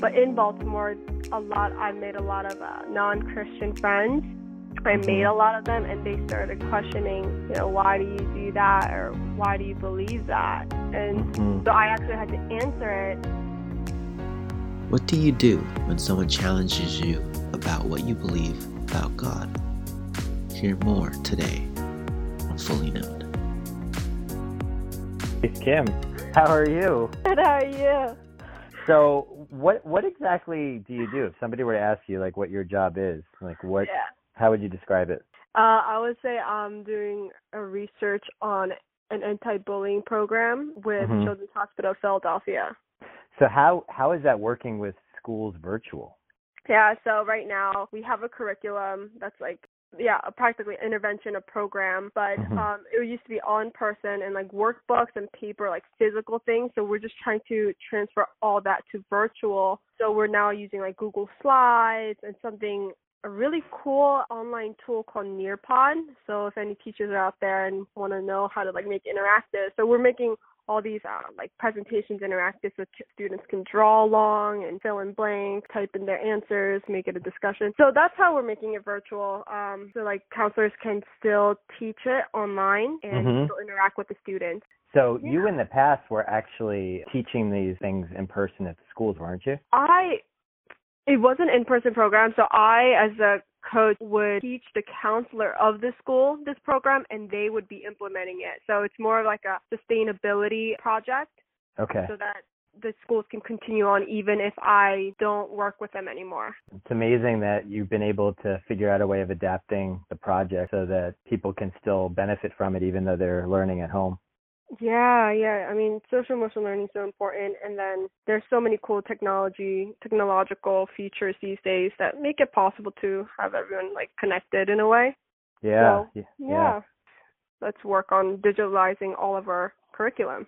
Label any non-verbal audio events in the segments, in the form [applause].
But in Baltimore, a lot I made a lot of uh, non-Christian friends. I made a lot of them, and they started questioning, you know, why do you do that, or why do you believe that? And Mhm. so I actually had to answer it. What do you do when someone challenges you about what you believe about God? Hear more today on Fully Known. It's Kim, how are you? Good, [laughs] how are you? So, what what exactly do you do? If somebody were to ask you like what your job is, like what, Yeah. how would you describe it? Uh, I would say I'm doing a research on an anti-bullying program with Mhm. Children's Hospital of Philadelphia. So how how is that working with schools virtual? Yeah, so right now we have a curriculum that's like yeah, a practically intervention, a program, but Mhm. um it used to be all in person and like workbooks and paper, like physical things. So we're just trying to transfer all that to virtual. So we're now using like Google Slides and something a really cool online tool called Nearpod. So if any teachers are out there and want to know how to like make interactive, so we're making all these uh, like presentations interactive so students can draw along and fill in blanks, type in their answers, make it a discussion. So that's how we're making it virtual. Um, so like counselors can still teach it online and Mhm. still interact with the students. So you in the past were actually teaching these things in person at the schools, weren't you? I it was an in-person program, so I as a coach would teach the counselor of the school this program and they would be implementing it. So it's more of like a sustainability project Okay. so that the schools can continue on even if I don't work with them anymore. It's amazing that you've been able to figure out a way of adapting the project so that people can still benefit from it even though they're learning at home. Yeah, yeah. I mean, social emotional learning is so important, and then there's so many cool technology, technological features these days that make it possible to have everyone like connected in a way. Yeah. So, y- Yeah. Let's work on digitalizing all of our curriculum.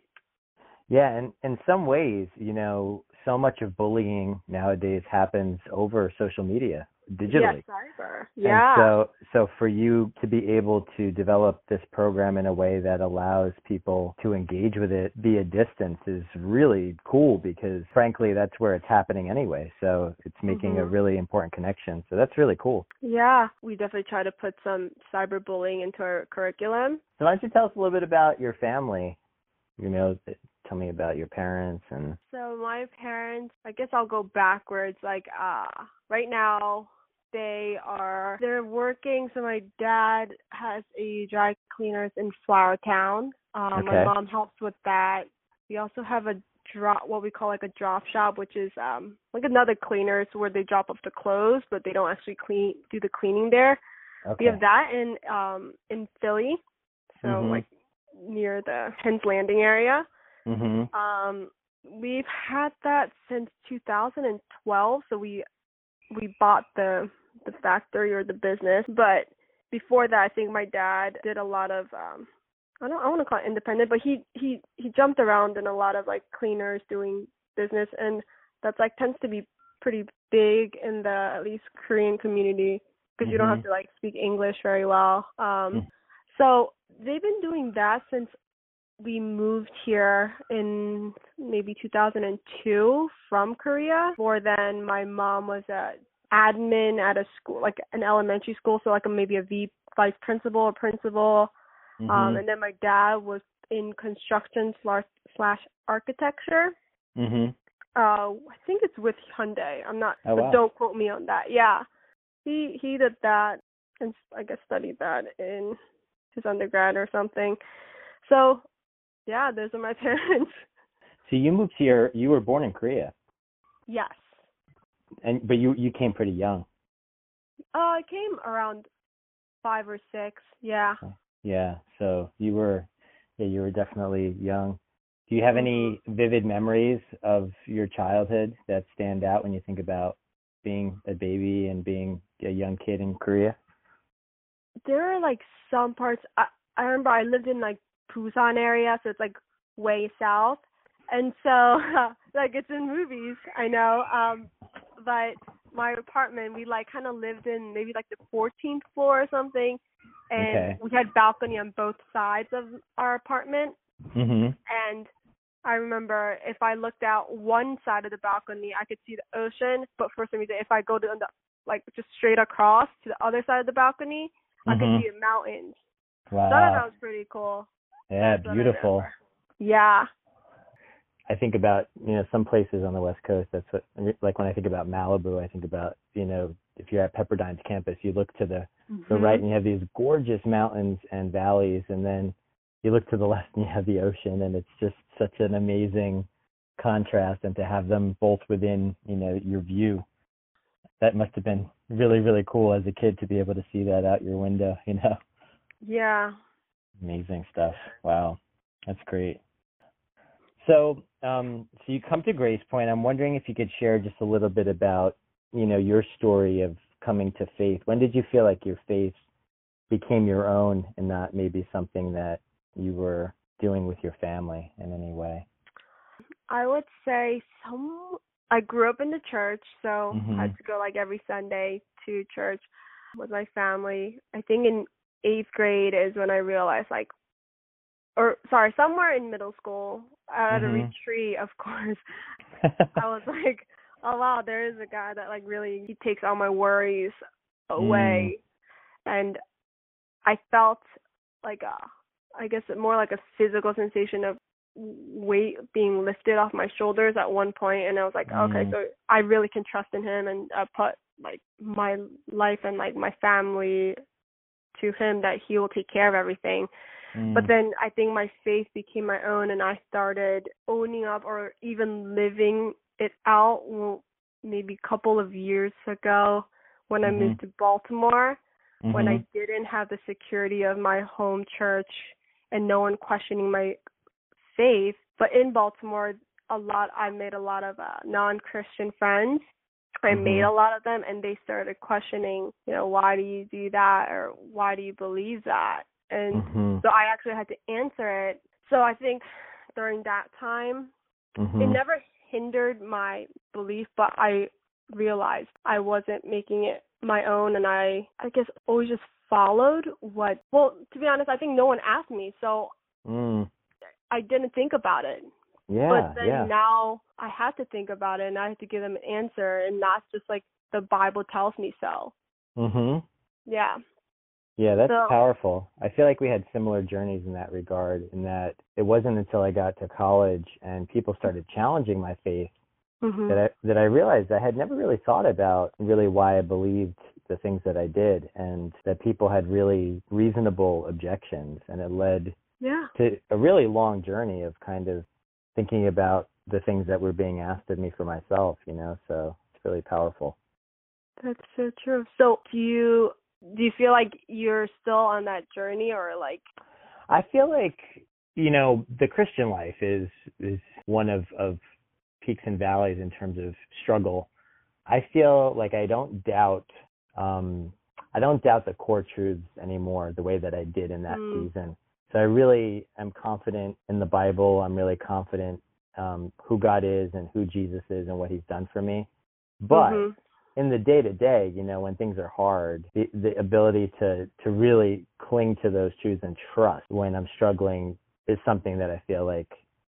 Yeah, and in some ways, you know, so much of bullying nowadays happens over social media, digitally. Yeah, cyber. And Yeah. so so for you to be able to develop this program in a way that allows people to engage with it via distance is really cool because frankly that's where it's happening anyway. So it's making a Mhm. really important connection. So that's really cool. yeah, we definitely try to put some cyberbullying into our curriculum. So why don't you tell us a little bit about your family? You know, tell me about your parents and So my parents, I guess I'll go backwards. Like, uh, right now they are they're working. So my dad has a dry cleaners in Flourtown. Um, My mom helps with that. We also have a drop, what we call like a drop shop, which is um like another cleaners where they drop off the clothes, but they don't actually clean do the cleaning there. okay. We have that in um in Philly, so Mhm. like near the Hens Landing area. Mhm. Um, we've had that since 2012. So we we bought the the factory or the business, but before that, I think my dad did a lot of um, I don't I want to call it independent, but he he he jumped around in a lot of like cleaners doing business, and that's like tends to be pretty big in the at least Korean community because you don't have Mhm. to like speak English very well. Um, Mm. so they've been doing that since we moved here in maybe 2002 from Korea. Before then, my mom was a admin at a school, like an elementary school, so like a, maybe a V vice principal or principal. Um, Mhm. and then my dad was in construction slash slash architecture. Mhm. Uh, I think it's with Hyundai. I'm not. Oh, but wow. Don't quote me on that. Yeah, he he did that and I guess studied that in his undergrad or something. So, yeah, those are my [laughs] parents. So you moved here. You were born in Korea, yes. And but you you came pretty young. Uh, I came around five or six. Yeah. Yeah. So you were, yeah, you were definitely young. Do you have any vivid memories of your childhood that stand out when you think about being a baby and being a young kid in Korea? There are like some parts. I I remember I lived in like Busan area, so it's like way south, and so [laughs] like it's in movies. I know. Um, but my apartment, we like kind of lived in maybe like the 14th floor or something, and Okay. we had balcony on both sides of our apartment. Mhm. and I remember if I looked out one side of the balcony, I could see the ocean, but for some reason, if I go to the like just straight across to the other side of the balcony, I could Mhm. see the mountains. Wow. So that was pretty cool. yeah, That's beautiful. Yeah. I think about you know some places on the west coast. That's what like when I think about Malibu, I think about you know if you're at Pepperdine's campus, you look to the the Mhm. right and you have these gorgeous mountains and valleys, and then you look to the [laughs] left and you have the ocean, and it's just such an amazing contrast. And to have them both within you know your view, that must have been really really cool as a kid to be able to see that out your window. [laughs] You know, Yeah. amazing stuff. Wow, that's great. So, um, so you come to Grace Point. I'm wondering if you could share just a little bit about, you know, your story of coming to faith. When did you feel like your faith became your own and not maybe something that you were doing with your family in any way? I would say some. I grew up in the church, so Mhm. I had to go like every Sunday to church with my family. I think in eighth grade is when I realized like, or sorry, somewhere in middle school at a Mhm. retreat, of course. [laughs] I was like, oh wow, there is a guy that like really he takes all my worries away, and I felt like a, I guess more like a physical sensation of weight being lifted off my shoulders at one point, and I was like, okay, Mm. so I really can trust in him and uh, put like my life and like my family to him that he will take care of everything. But Mm. then I think my faith became my own, and I started owning up or even living it out. Well, maybe a couple of years ago, when I Mhm. moved to Baltimore, when I Mhm. didn't have the security of my home church and no one questioning my faith. But in Baltimore, a lot I made a lot of uh, non-Christian friends. I Mhm. made a lot of them, and they started questioning, you know, why do you do that or why do you believe that? And Mhm. so I actually had to answer it. So I think during that time, it Mhm. never hindered my belief, but I realized I wasn't making it my own, and I I guess always just followed what. Well, to be honest, I think no one asked me, so Mm. I didn't think about it. Yeah, but then yeah. now I had to think about it, and I had to give them an answer, and that's just like the Bible tells me so. Mhm. Yeah. Yeah, that's So- powerful. I feel like we had similar journeys in that regard, in that it wasn't until I got to college and people started challenging my faith Mhm. that I that I realized I had never really thought about really why I believed the things that I did and that people had really reasonable objections and it led yeah. to a really long journey of kind of thinking about the things that were being asked of me for myself, you know, so it's really powerful. That's so true. So do you do you feel like you're still on that journey or like I feel like you know the Christian life is is one of of peaks and valleys in terms of struggle. I feel like I don't doubt um I don't doubt the core truths anymore the way that I did in that Mm. season. So I really am confident in the Bible. I'm really confident um who God is and who Jesus is and what he's done for me. But Mhm. In the day to day, you know, when things are hard, the, the ability to to really cling to those truths and trust when I'm struggling is something that I feel like,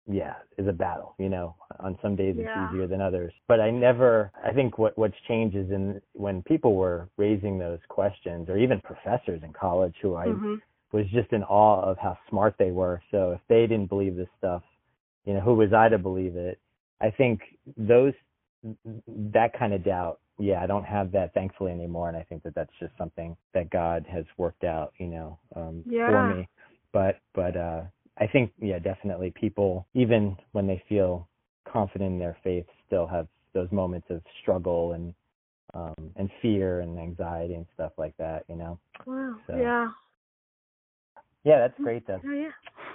yeah, is a battle. You know, on some days Yeah. it's easier than others. But I never. I think what what's changed is in when people were raising those questions, or even professors in college who I Mhm. was just in awe of how smart they were. So if they didn't believe this stuff, you know, who was I to believe it? I think those that kind of doubt, yeah, I don't have that thankfully anymore, and I think that that's just something that God has worked out, you know, um, Yeah. for me. But but uh, I think yeah, definitely people even when they feel confident in their faith, still have those moments of struggle and um, and fear and anxiety and stuff like that, you know. Wow. So- Yeah. Yeah, that's great though. Oh yeah.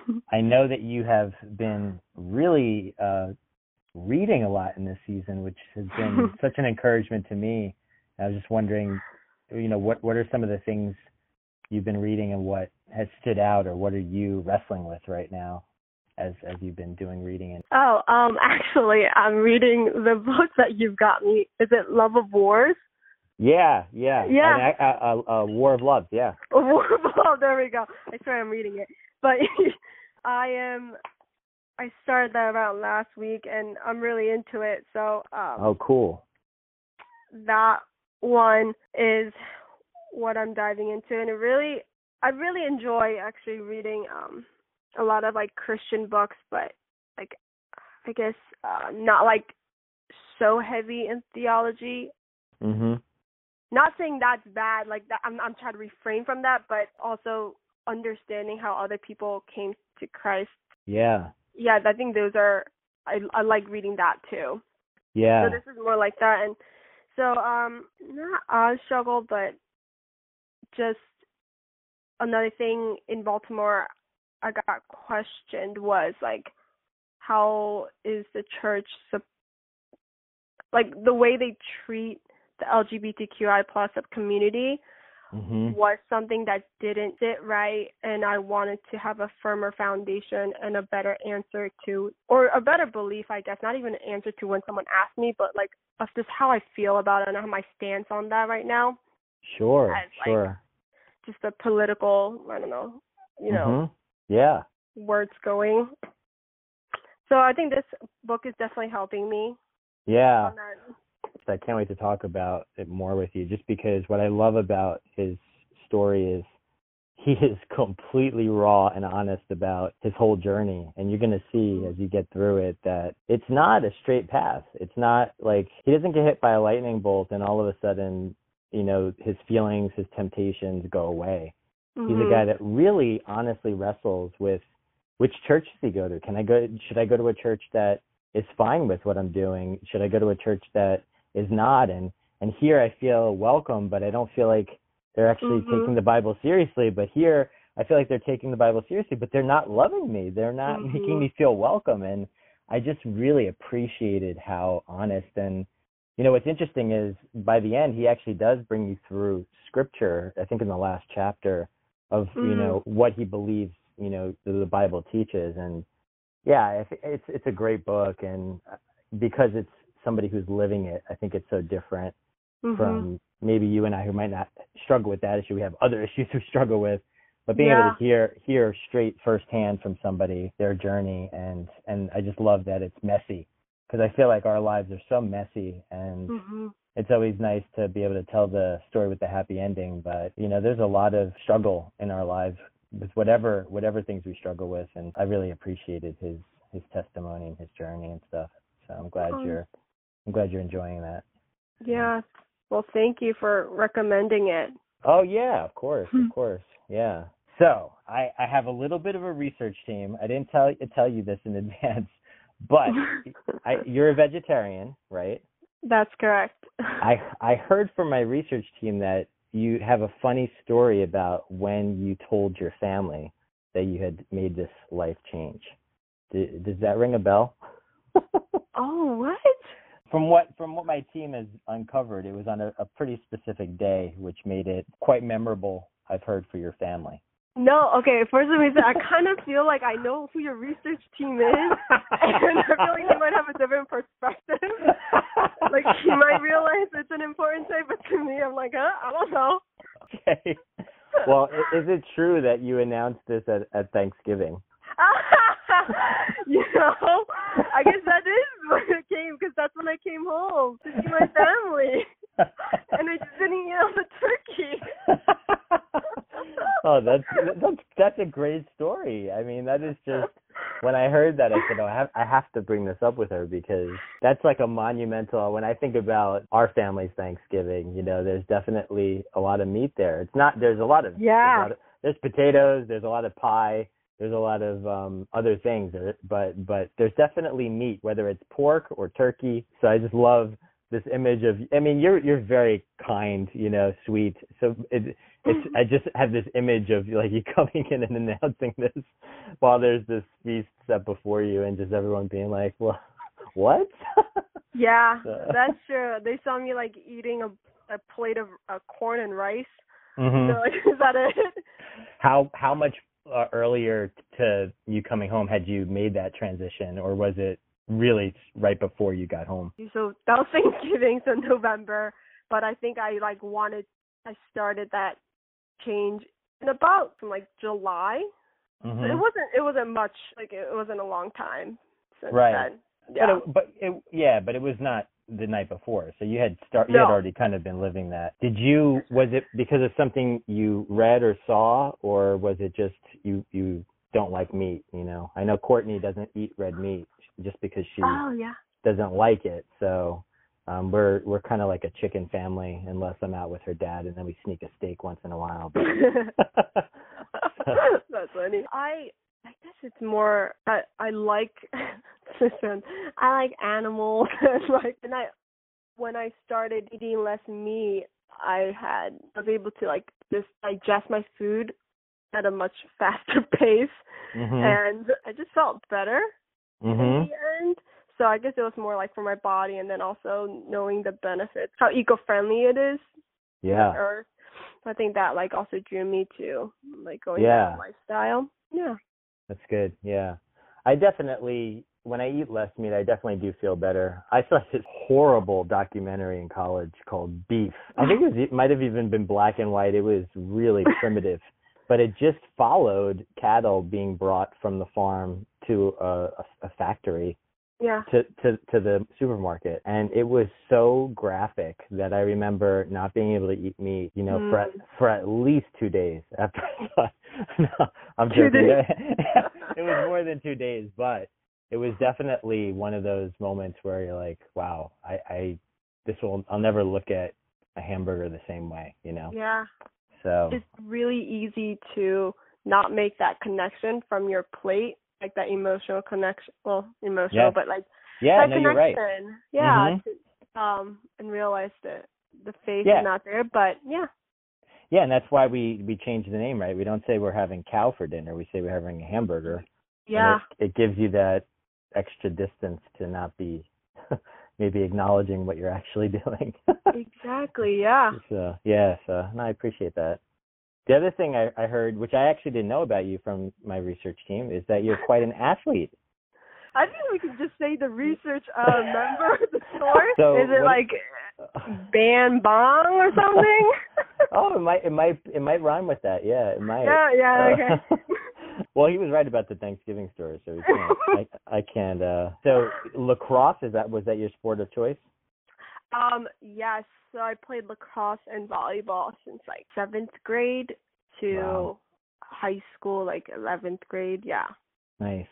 [laughs] I know that you have been really uh, reading a lot in this season, which has [laughs] been such an encouragement to me. I was just wondering, you know, what what are some of the things you've been reading and what has stood out, or what are you wrestling with right now as as you've been doing reading and Oh, um, [laughs] actually, I'm reading the book that you've got me. Is it Love of Wars? yeah, yeah, Yeah. a, War of Love, yeah, [laughs] War of Love. There we go. I swear I'm reading it, but I am I started that around last week, and I'm really into it. So um, Oh, cool. that one is what I'm diving into, and it really, I really enjoy actually reading um a lot of like Christian books, but like I guess uh, not like so heavy in theology. Mhm. Not saying that's bad, like that. I'm I'm trying to refrain from that, but also understanding how other people came to Christ. Yeah. Yeah, I think those are I I like reading that too. Yeah. So this is more like that, and so um, not a struggle, but just another thing in Baltimore, I got questioned was like, how is the church like the way they treat the LGBTQI plus community Mhm. was something that didn't sit right and I wanted to have a firmer foundation and a better answer to or a better belief I guess not even an answer to when someone asked me but like of just how I feel about it and how my stance on that right now Sure. as, like, sure. just a political I don't know you know Mhm. Yeah. words going so I think this book is definitely helping me Yeah. I can't wait to talk about it more with you just because what I love about his story is [laughs] he is completely raw and honest about his whole journey. And you're going to see as you get through it that it's not a straight path. It's not like he doesn't get hit by a lightning bolt and all of a sudden you know his feelings his temptations go away. He's a Mhm. guy that really honestly wrestles with which church does he go to? Can i go should i go to a church that is fine with what i'm doing? Should i go to a church that is not. And and here i feel welcome but i don't feel like they're actually Mhm. taking the bible seriously. But here i feel like they're taking the bible seriously but they're not loving me. They're not Mhm. making me feel welcome. And i just really appreciated how honest. And you know what's interesting is by the end he actually does bring you through scripture i think in the last chapter of you Mm. know what he believes you know the, the bible teaches. And yeah it's it's a great book. And uh, because it's somebody who's living it i think it's so different Mhm. from maybe you and i who might not struggle with that issue we have other [laughs] issues we struggle with but being able to hear hear straight firsthand from somebody their journey and and i just love that it's messy because i feel like our lives are so messy and Mhm. it's always nice to be able to tell the story with the happy ending but you know there's a lot of struggle in our lives with whatever whatever things we struggle with and i really appreciated his his testimony and his journey and stuff so i'm glad Um, you're i'm glad you're enjoying that Yeah. Well, thank you for recommending it. oh yeah of course Hmm. of course yeah so i i have a little bit of a research team i didn't tell tell you this in [laughs] advance but [laughs] i you're a vegetarian right That's correct. [laughs] I I heard from my research team that you have a funny story about when you told your family that you had made this life change. D- does that ring a bell? oh, what? From what from what my team has uncovered, it was on a, a pretty specific day, which made it quite memorable. I've heard for your family. No, okay. First of all, I kind of feel like I know who your research team is, [laughs] and I feel like you might have a different perspective. Like you might realize it's an important day, but to me, I'm like, huh? I don't know. okay. Well, is it true that you announced this at, at Thanksgiving? [laughs] you know, I guess that is when it came because that's when I came home to see my family, [laughs] and I just didn't eat all the turkey. [laughs] oh, that's that's that's a great story. I mean, that is just when I heard that, I said, "Oh, I have I have to bring this up with her because that's like a monumental." When I think about our family's Thanksgiving, you know, there's definitely a lot of meat there. It's not. There's a lot of There's, Yeah. lot of, there's potatoes. There's a lot of pie. There's a lot of um other things, but but there's definitely meat, whether it's pork or turkey. So I just love this image of. I mean, you're you're very kind, you know, sweet. So it it's I just have this image of like [laughs] you coming in and announcing this while there's this feast set before you and just everyone being like, Well [laughs] what? [laughs] Yeah, So- that's true. They saw me like eating a a plate of uh, corn and rice. Mhm. They're like, is that it? How how much uh, earlier to you coming home had you made that transition or was it really right before you got home? So that was [laughs] Thanksgiving, so November. But I think I like wanted. I started that change in about from like July. So Mhm. it wasn't it wasn't much like it wasn't a long time since Right. then. But Yeah. it, but it, yeah, but it was not the night before. So you had start you had already kind of been living that. Did you was it because of something you read or saw or was it just you you don't like meat, you know? I know Courtney doesn't eat red meat just because she oh yeah. doesn't like it. So um we're we're kind of like a chicken family unless I'm out with her dad and then we sneak a steak once in a while. But [laughs] [laughs] That's funny. I I guess it's more I I like [laughs] listen, I like animals [laughs] and like and I when I started eating less meat I had I was able to like just digest my food at a much [laughs] faster pace mhm. and I just felt better Mhm. in the end. So I guess it was more like for my body and then also knowing the benefits, how eco friendly it is Yeah. Earth. I think that like also drew me to like going Yeah. that lifestyle. Yeah. That's good. Yeah. I definitely when I eat less meat, I definitely do feel better. I saw [laughs] this horrible documentary in college called Beef. I think it was it might have even been black and white. It was really [laughs] primitive, but it just followed cattle being brought from the farm to a, a, a factory Yeah. to, to to the supermarket and it was so graphic that I remember not being able to eat meat, you know, for at, Mm. for at least 2 days after I saw it. [laughs] no, I'm Two joking. days. it was more than 2 days, but it was definitely one of those moments where you're like, wow, I I this will I'll never look at a hamburger the same way, you know. Yeah. So It's really easy to not make that connection from your plate, like that emotional connection. Well, emotional, Yes. but like yeah, that no, you're right. connection. Yeah. Mhm. to- um, and realize that the face Yeah. is not there, but yeah. Yeah, and that's why we we changed the name, right? We don't say we're having cow for dinner. We say we're having a hamburger. Yeah. it, it gives you that extra distance to not be [laughs] maybe acknowledging what you're actually [laughs] doing. exactly. Yeah. [laughs] so yeah, so no, I appreciate that. The other thing I, I heard, which I actually didn't know about you from my research team, is that you're quite an athlete. I think we can just say the research uh member of the source. So Is it like Ban Bong or something? oh, it might it might it might rhyme with that. Yeah, it might. yeah, yeah, Uh, okay. Well, he was right about the Thanksgiving story, so we can't, I, I can't. Uh, so lacrosse is that was that your sport of choice? Um, yes. So I played lacrosse and volleyball since like seventh grade to Wow. high school, like eleventh grade. Yeah. Nice.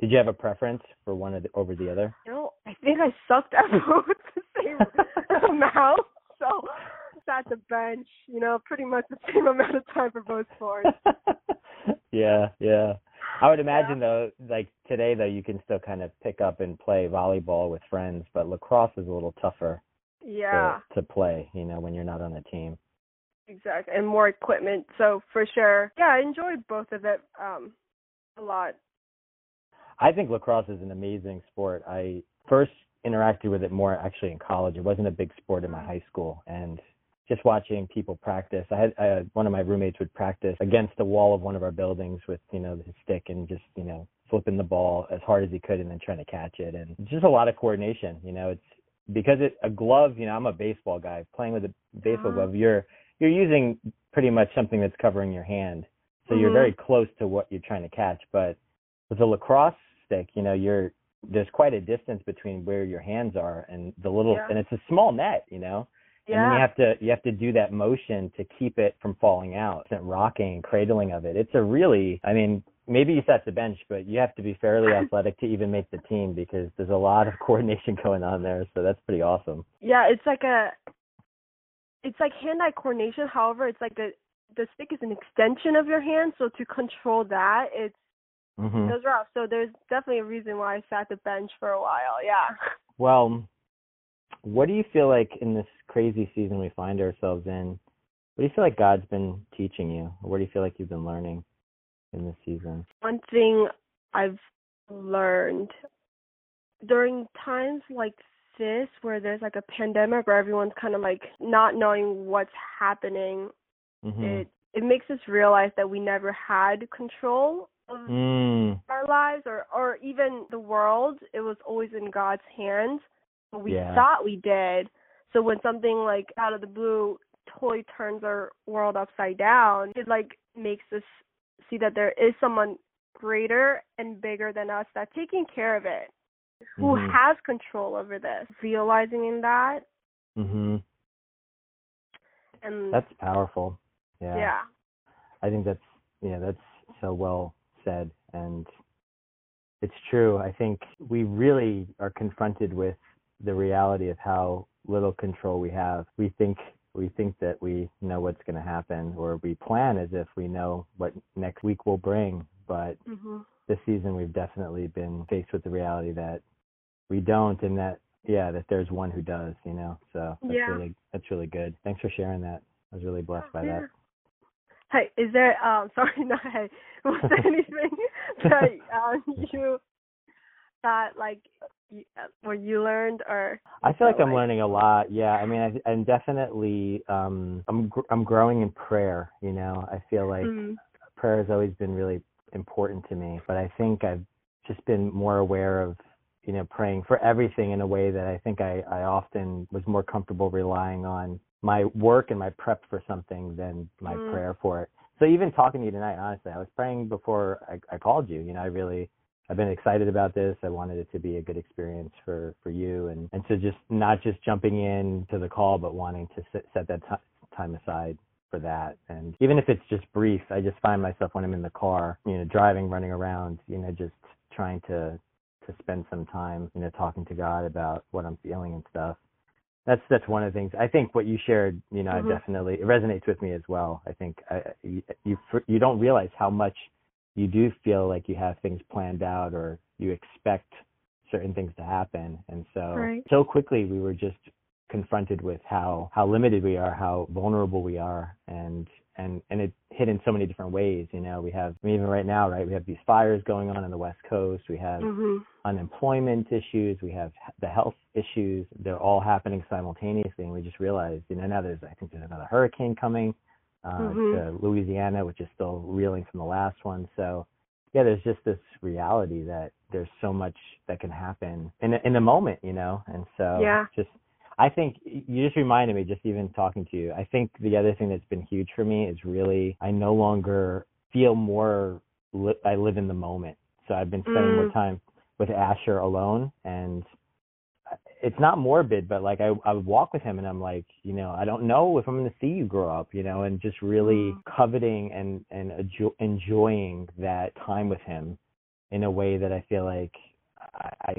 Did you have a preference for one of the, over the other? You know, I think I sucked at [laughs] both the same [laughs] amount. So sat the bench, you know, pretty much the [laughs] same amount of time for both sports. [laughs] yeah, yeah. I would imagine though, like today though, you can still kind of pick up and play volleyball with friends, but lacrosse is a little tougher Yeah, to, to play, you know, when you're not on a team. exactly. And more equipment. So for sure. Yeah, I enjoyed both of it um a lot. I think lacrosse is an amazing sport. I first interacted with it more actually in college. It wasn't a big sport in my high school, and just watching people practice. I had uh, one of my roommates would practice against the wall of one of our buildings with you know his stick and just you know flipping the ball as hard as he could and then trying to catch it, and just a lot of coordination. You know, it's because it a glove. You know, I'm a baseball guy. Playing with a baseball Ah. glove, you're you're using pretty much something that's covering your hand, so you're Mhm. very close to what you're trying to catch. But with a lacrosse stick, you know, you're there's quite a distance between where your hands are and the little Yeah. and it's a small net, you know. And then you have to you have to do that motion to keep it from falling out, that rocking and cradling of it. It's a really I mean, maybe you sat the bench, but you have to be fairly [laughs] athletic to even make the team because there's a lot of [laughs] coordination going on there. So that's pretty awesome. Yeah, it's like a it's like hand-eye coordination. However, it's like a the stick is an extension of your hand, so to control that, it's hmm those rough. So there's definitely a reason why I sat the bench for a while. Yeah. Well, what do you feel like in this crazy season we find ourselves in? What do you feel like God's been teaching you? Or what do you feel like you've been learning in this season? One thing I've learned during times like this where there's like a pandemic where everyone's kind of like not knowing what's happening, hmm it it makes us realize that we never had control of Mm. our lives or or even the world it was always in god's hands we Yeah. thought we did so when something like out of the blue totally turns our world upside down it like makes us see that there is someone greater and bigger than us that's taking care of it, who Mhm. has control over this. Realizing in that Mhm. and That's powerful. Yeah. yeah. I think that's yeah, that's so well said and it's true. I think we really are confronted with the reality of how little control we have. We think we think that we know what's going to happen or we plan as if we know what next week will bring, but Mhm. this season we've definitely been faced with the reality that we don't and that yeah, that there's one who does, you know. So that's Yeah. really that's really good. Thanks for sharing that. I was really blessed by Yeah. that. Hey, is there um [laughs] sorry not hey was there [laughs] anything [laughs] that um you that like where you learned or I feel like I'm learning a lot. Yeah, I mean, I, I'm definitely um, I'm gr- I'm growing in prayer. You know, I feel like Mm. prayer has always been really important to me, but I think I've just been more aware of you know praying for everything in a way that I think I I often was more comfortable relying on my work and my prep for something than my Mm. prayer for it. So even talking to you tonight, honestly, I was praying before I, I called you. You know, I really I've been excited about this. I wanted it to be a good experience for for you, and and so just not just jumping in to the call, but wanting to set, set that ti time aside for that. And even if it's just brief, I just find myself when I'm in the car, you know, driving, running around, you know, just trying to to spend some time, you know, talking to God about what I'm feeling and stuff. That's that's one of the things. I think what you shared, you know, Mhm. definitely it resonates with me as well. I think I, you you you don't realize how much you do feel like you have things planned out or you expect certain things to happen. And so Right. so quickly we were just confronted with how how limited we are how vulnerable we are and and and it hit in so many different ways you know. We have I mean, even right now right we have these fires going on in the west coast. We have Mhm. unemployment issues. We have the health issues. They're all happening simultaneously. And we just realized you know now there's i think there's another hurricane coming uh Mhm. to louisiana which is still reeling from the last one so yeah there's just this reality that there's so much that can happen in a, in a moment you know and so Yeah. just i think you just reminded me just even talking to you i think the other thing that's been huge for me is really i no longer feel more li- i live in the moment so i've been spending more Mm. time with asher alone and it's not morbid, but like I I would walk with him and I'm like, you know, I don't know if I'm going to see you grow up, you know, and just really Mm. coveting and and enjo- enjoying that time with him in a way that I feel like I, I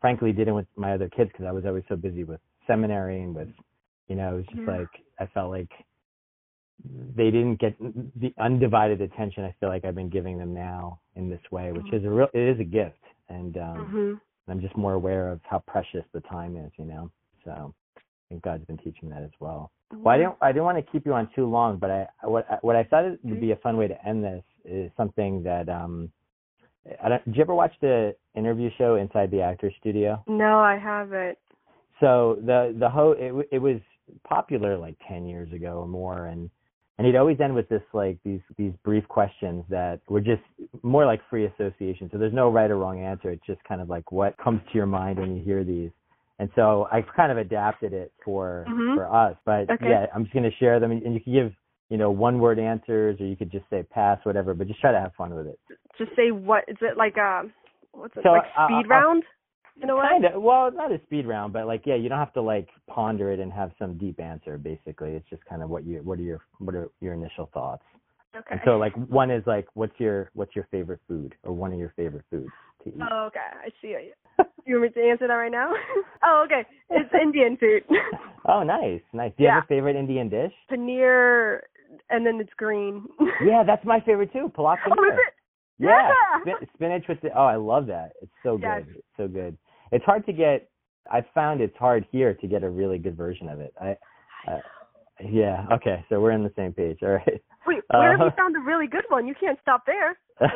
frankly didn't with my other kids because I was always so busy with seminary and with, you know, it was just Yeah. like I felt like they didn't get the undivided attention I feel like I've been giving them now in this way, which Mhm. is a real it is a gift and um. I'm just more aware of how precious the time is, you know. So I think God's been teaching that as well. Well, I didn't I didn't want to keep you on too long, but I what I- what I thought it would be a fun way to end this is something that um I don't, did you ever watch the interview show Inside the Actors Studio? No, I haven't. So the the ho it it was popular like 10 years ago or more and and he'd always end with this like these these brief questions that were just more like free association. So there's no right or wrong answer. It's just kind of like what comes to your mind when you hear these. And so I kind of adapted it for Mhm. for us. But Okay. yeah, I'm just going to share them and you can give you know one word answers or you could just say pass whatever, but just try to have fun with it. Just say what is it like um what's it So, like uh, speed uh, round in a way? Kind of. Well, not a speed round, but like yeah, you don't have to like ponder it and have some deep answer. Basically, it's just kind of what you what are your what are your initial thoughts. Okay. And so like one is like what's your what's your favorite food or one of your favorite foods to eat. Oh, okay. I see. You want me to answer that right now? [laughs] oh, okay. It's Indian food. [laughs] oh, nice, nice. Do you Yeah. have a favorite Indian dish? Paneer, and then it's green. Yeah, that's my favorite too. Palak Oh, is paneer. it? Yeah. [laughs] Spin- spinach with the. Oh, I love that. It's so good. It's so good. It's hard to get. I found it's hard here to get a really good version of it. I, uh, yeah. Okay, so we're on the same page. All right. Wait, [laughs] where have Uh, you found a really good one? You can't stop there. [laughs]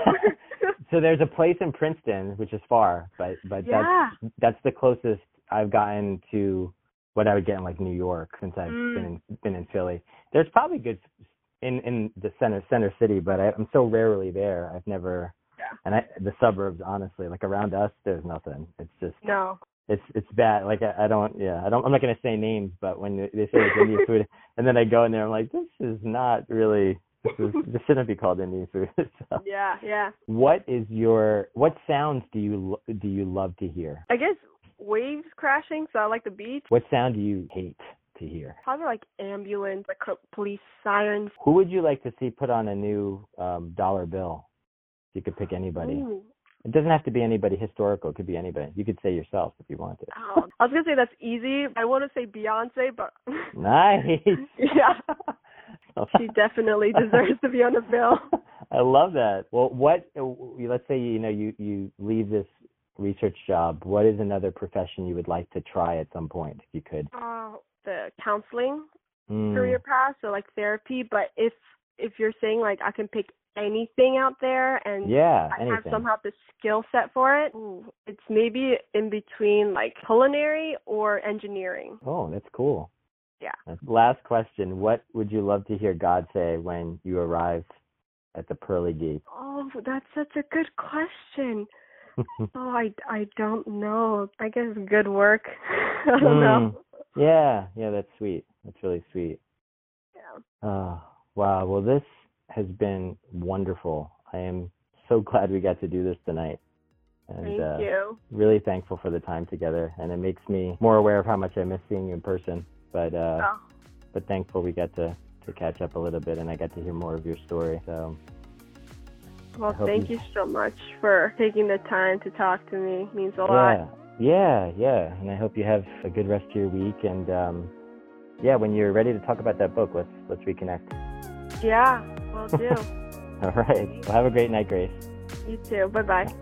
so there's a place in Princeton, which is far, but but Yeah. that's that's the closest I've gotten to what I would get in like New York since I've Mm. been in, been in Philly. There's probably good in in the center center city, but I, I'm so rarely there. I've never. Yeah. And I, the suburbs, honestly, like around us, there's nothing. It's just no. it's it's bad. Like I, I don't, yeah, I don't. I'm not gonna say names, but when they say it's Indian food, [laughs] and then I go in there, I'm like, this is not really this, is, this shouldn't be called Indian food. [laughs] So. Yeah, yeah. What is your what sounds do you do you love to hear? I guess waves crashing, so I like the beach. What sound do you hate to hear? Probably like ambulance, like police sirens. Who would you like to see put on a new um, dollar bill? You could pick anybody. Ooh. It doesn't have to be anybody historical. It could be anybody. You could say yourself if you wanted. Oh, I was gonna say that's easy. I want to say Beyonce, but [laughs] Nice. [laughs] yeah, [laughs] she definitely deserves to be on the bill. I love that. Well, what? Let's say you know you you leave this research job. What is another profession you would like to try at some point, if you could? Uh, the counseling Mm, career path, so like therapy. But if if you're saying like I can pick anything out there and yeah, I anything. have somehow the skill set for it, ooh, it's maybe in between like culinary or engineering. Oh, that's cool. Yeah. Last question. What would you love to hear God say when you arrive at the pearly gate? Oh, that's such a good question. [laughs] Oh, I I don't know. I guess good work. [laughs] I don't know. Yeah, yeah, that's sweet. That's really sweet. Yeah. Oh, wow. Well, this has been wonderful. I am so [laughs] glad we got to do this tonight. And Thank uh, you. really thankful for the time together. And it makes me more aware of how much I miss seeing you in person. But uh, Oh, but thankful we got to to catch up a little bit and I got to hear more of your story. So well, thank you- you so much for taking the time to talk to me. It means a lot. Yeah, yeah. And I hope you have a good rest of your week. And um, yeah, when you're ready to talk about that book, let's let's reconnect. Yeah, will do. [laughs] All right. Well, have a great night, Grace. you too. Bye bye.